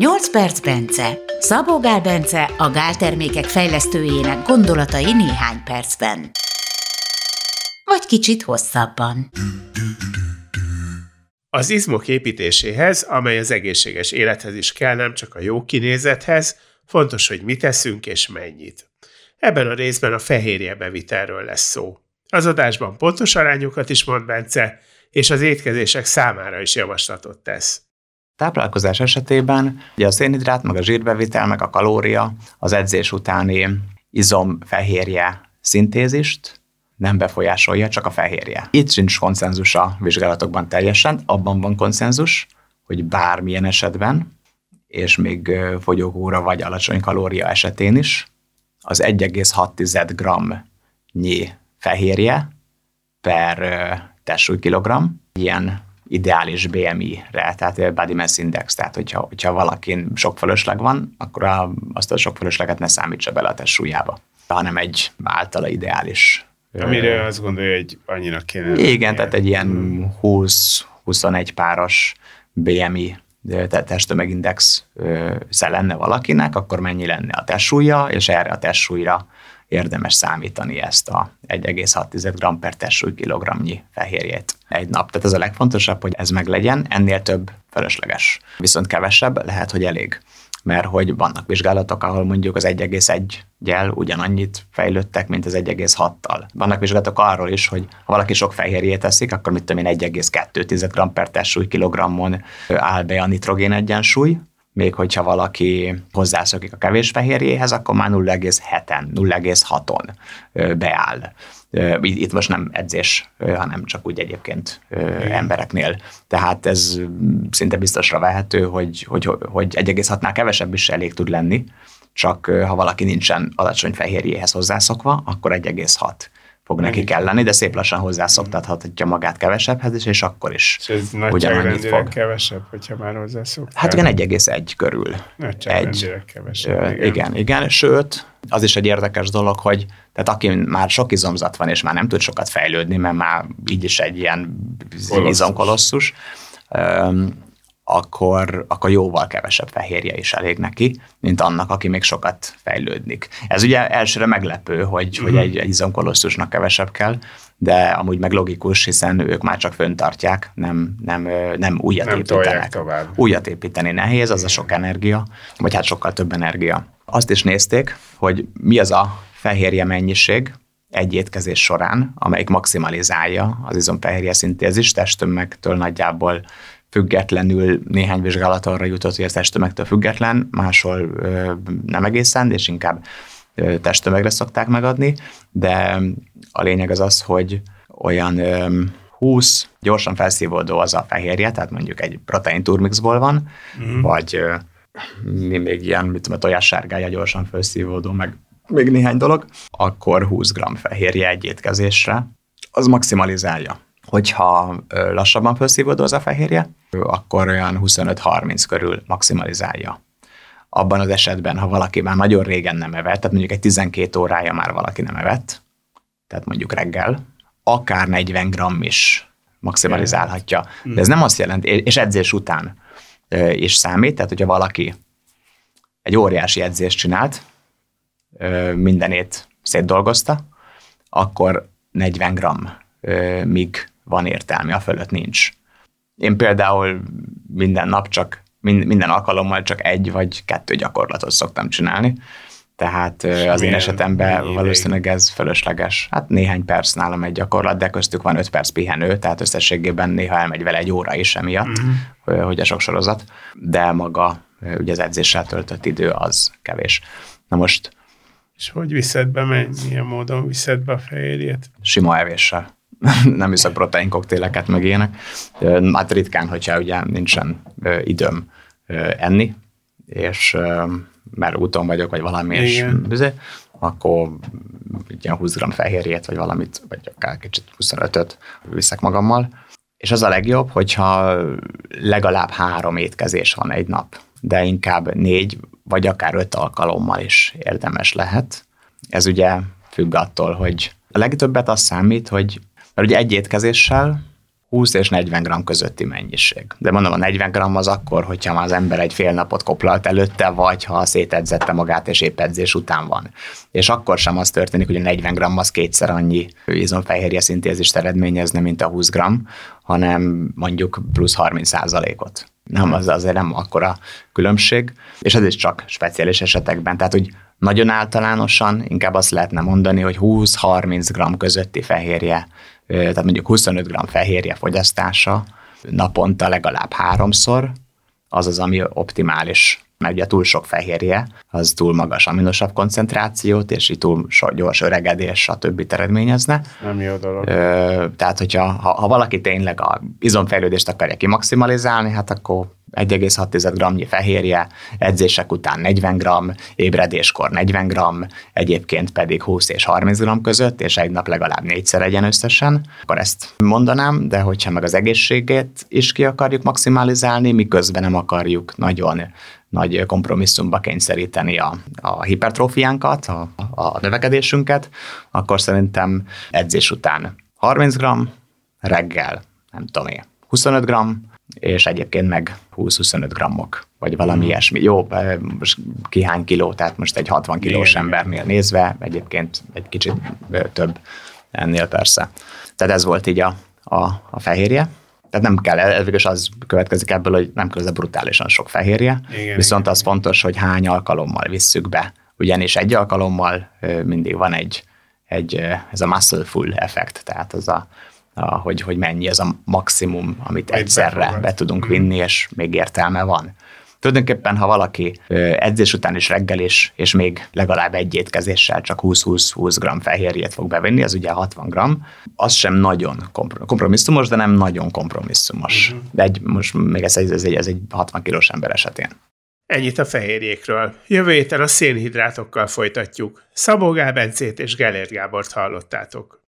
8 perc Bence. Szabó Gál Bence a gáltermékek fejlesztőjének gondolatai néhány percben. Vagy kicsit hosszabban. Az izmok építéséhez, amely az egészséges élethez is kell, nem csak a jó kinézethez, fontos, hogy mit teszünk és mennyit. Ebben a részben a fehérje bevitelről lesz szó. Az adásban pontos arányokat is mond Bence, és az étkezések számára is javaslatot tesz. Táplálkozás esetében ugye a szénhidrát, meg a zsírbevitel, meg a kalória az edzés utáni izomfehérje szintézist nem befolyásolja, csak a fehérje. Itt sincs konszenzus a vizsgálatokban teljesen, abban van konszenzus, hogy bármilyen esetben, és még fogyókúra vagy alacsony kalória esetén is, az 1,6 g nyi fehérje per testsúlykilogram, ilyen ideális BMI-re, tehát Body Mass Index, tehát hogyha, hogyha valakin sok fölösleg van, akkor a, azt a sok fölösleget ne számítsa bele a testsúlyába, hanem egy általa ideális. Amire azt gondolja, hogy annyira kéne. Igen, tehát egy ilyen 20-21 páros BMI testtömegindex lenne valakinek, akkor mennyi lenne a testsúlya, és erre a testsúlyra érdemes számítani ezt a 1,6 g per testsúly kilogramnyi fehérjét egy nap. Tehát ez a legfontosabb, hogy ez meg legyen, ennél több felesleges. Viszont kevesebb lehet, hogy elég mert hogy vannak vizsgálatok, ahol mondjuk az 1,1-gyel ugyanannyit fejlődtek, mint az 1,6-tal. Vannak vizsgálatok arról is, hogy ha valaki sok fehérjét teszik, akkor mit tudom én 1,2 g per testsúly kilogrammon áll be a nitrogén egyensúly, még hogyha valaki hozzászokik a kevés fehérjéhez, akkor már 0,7-en, 0,6-on beáll. Itt most nem edzés, hanem csak úgy egyébként embereknél. Tehát ez szinte biztosra vehető, hogy, hogy, hogy 1,6-nál kevesebb is elég tud lenni, csak ha valaki nincsen alacsony fehérjéhez hozzászokva, akkor 1,6 fog neki kelleni, de szép lassan hozzászoktathatja magát kevesebbhez is, és akkor is és ez ugyanannyit fog. kevesebb, hogyha már hozzászok. Hát igen, 1,1 körül. Egy, kevesebb. Igen. igen, igen, sőt, az is egy érdekes dolog, hogy tehát aki már sok izomzat van, és már nem tud sokat fejlődni, mert már így is egy ilyen izomkolosszus, akkor, akkor jóval kevesebb fehérje is elég neki, mint annak, aki még sokat fejlődnik. Ez ugye elsőre meglepő, hogy, mm. hogy egy, egy izomkolosszusnak kevesebb kell, de amúgy meg logikus, hiszen ők már csak föntartják, nem, nem, nem újat nem építenek. Újat építeni nehéz, az a sok energia, vagy hát sokkal több energia. Azt is nézték, hogy mi az a fehérje mennyiség, egy étkezés során, amelyik maximalizálja az izomfehérje szintézis testtömegtől nagyjából függetlenül néhány vizsgálat arra jutott, hogy ez testtömegtől független, máshol nem egészen, és inkább testtömegre szokták megadni, de a lényeg az az, hogy olyan ö, 20 gyorsan felszívódó az a fehérje, tehát mondjuk egy protein turmixból van, mm. vagy mi még ilyen, mit tudom, a tojássárgája gyorsan felszívódó, meg még néhány dolog, akkor 20 g fehérje egy étkezésre, az maximalizálja Hogyha lassabban felszívódó a fehérje, akkor olyan 25-30 körül maximalizálja. Abban az esetben, ha valaki már nagyon régen nem evett, tehát mondjuk egy 12 órája már valaki nem evett, tehát mondjuk reggel, akár 40 g is maximalizálhatja. De ez nem azt jelenti, és edzés után is számít, tehát hogyha valaki egy óriási edzést csinált, mindenét szétdolgozta, akkor 40 g míg van értelme, a fölött nincs. Én például minden nap csak, minden alkalommal csak egy vagy kettő gyakorlatot szoktam csinálni, tehát És az én esetemben valószínűleg ez fölösleges. Hát néhány perc nálam egy gyakorlat, de köztük van öt perc pihenő, tehát összességében néha elmegy vele egy óra is emiatt, uh-huh. hogy a sok sorozat, de maga ugye az edzéssel töltött idő az kevés. Na most... És hogy viszed be, milyen módon viszed be a fehérjét? Sima evéssel. nem iszok protein koktéleket, meg ilyenek. Hát ritkán, hogyha ugye nincsen időm enni, és mert úton vagyok, vagy valami, és büzé, akkor ilyen 20 g fehérjét, vagy valamit, vagy akár kicsit 25-öt viszek magammal. És az a legjobb, hogyha legalább három étkezés van egy nap, de inkább négy, vagy akár öt alkalommal is érdemes lehet. Ez ugye függ attól, hogy a legtöbbet az számít, hogy mert ugye egy étkezéssel 20 és 40 gram közötti mennyiség. De mondom, a 40 gram az akkor, hogyha már az ember egy fél napot koplalt előtte, vagy ha szétedzette magát és épp edzés után van. És akkor sem az történik, hogy a 40 gram az kétszer annyi izomfehérje szintézist eredményezne, mint a 20 gram, hanem mondjuk plusz 30 százalékot. Nem, az azért nem akkora különbség, és ez is csak speciális esetekben. Tehát, hogy nagyon általánosan inkább azt lehetne mondani, hogy 20-30 gram közötti fehérje tehát mondjuk 25 g fehérje fogyasztása naponta legalább háromszor, az az, ami optimális mert ugye túl sok fehérje, az túl magas aminosabb koncentrációt, és így túl so, gyors öregedés, a többit eredményezne. Nem jó dolog. Ö, tehát, hogyha ha, ha valaki tényleg a izomfejlődést akarja kimaximalizálni, hát akkor 1,6 g fehérje, edzések után 40 g, ébredéskor 40 g, egyébként pedig 20 és 30 g között, és egy nap legalább négyszer legyen összesen, akkor ezt mondanám, de hogyha meg az egészségét is ki akarjuk maximalizálni, miközben nem akarjuk nagyon nagy kompromisszumba kényszeríteni a, a hipertrófiánkat, a, a növekedésünket, akkor szerintem edzés után 30 g, reggel, nem tudom én, 25 g, és egyébként meg 20-25 grammok, vagy valami mm. ilyesmi. Jó, most ki hány kiló, tehát most egy 60 kilós igen, embernél igen. nézve, egyébként egy kicsit több ennél persze. Tehát ez volt így a, a, a fehérje. Tehát nem kell, elvégül az következik ebből, hogy nem kell brutálisan sok fehérje, igen, viszont igen. az fontos, hogy hány alkalommal visszük be. Ugyanis egy alkalommal mindig van egy, egy ez a muscle full effekt, tehát az a hogy, hogy mennyi ez a maximum, amit egyszerre be tudunk mhm. vinni, és még értelme van. Tulajdonképpen, ha valaki edzés után is reggelés, és még legalább egy étkezéssel csak 20-20-20 g fehérjét fog bevenni, az ugye 60 g, az sem nagyon kompromisszumos, de nem nagyon kompromisszumos. Uh-huh. De egy, most még ez, ez, egy, ez egy 60 kilós ember esetén. Ennyit a fehérjékről. Jövő héten a szénhidrátokkal folytatjuk. Szabó Gál Bencét és Gellért Gábort hallottátok.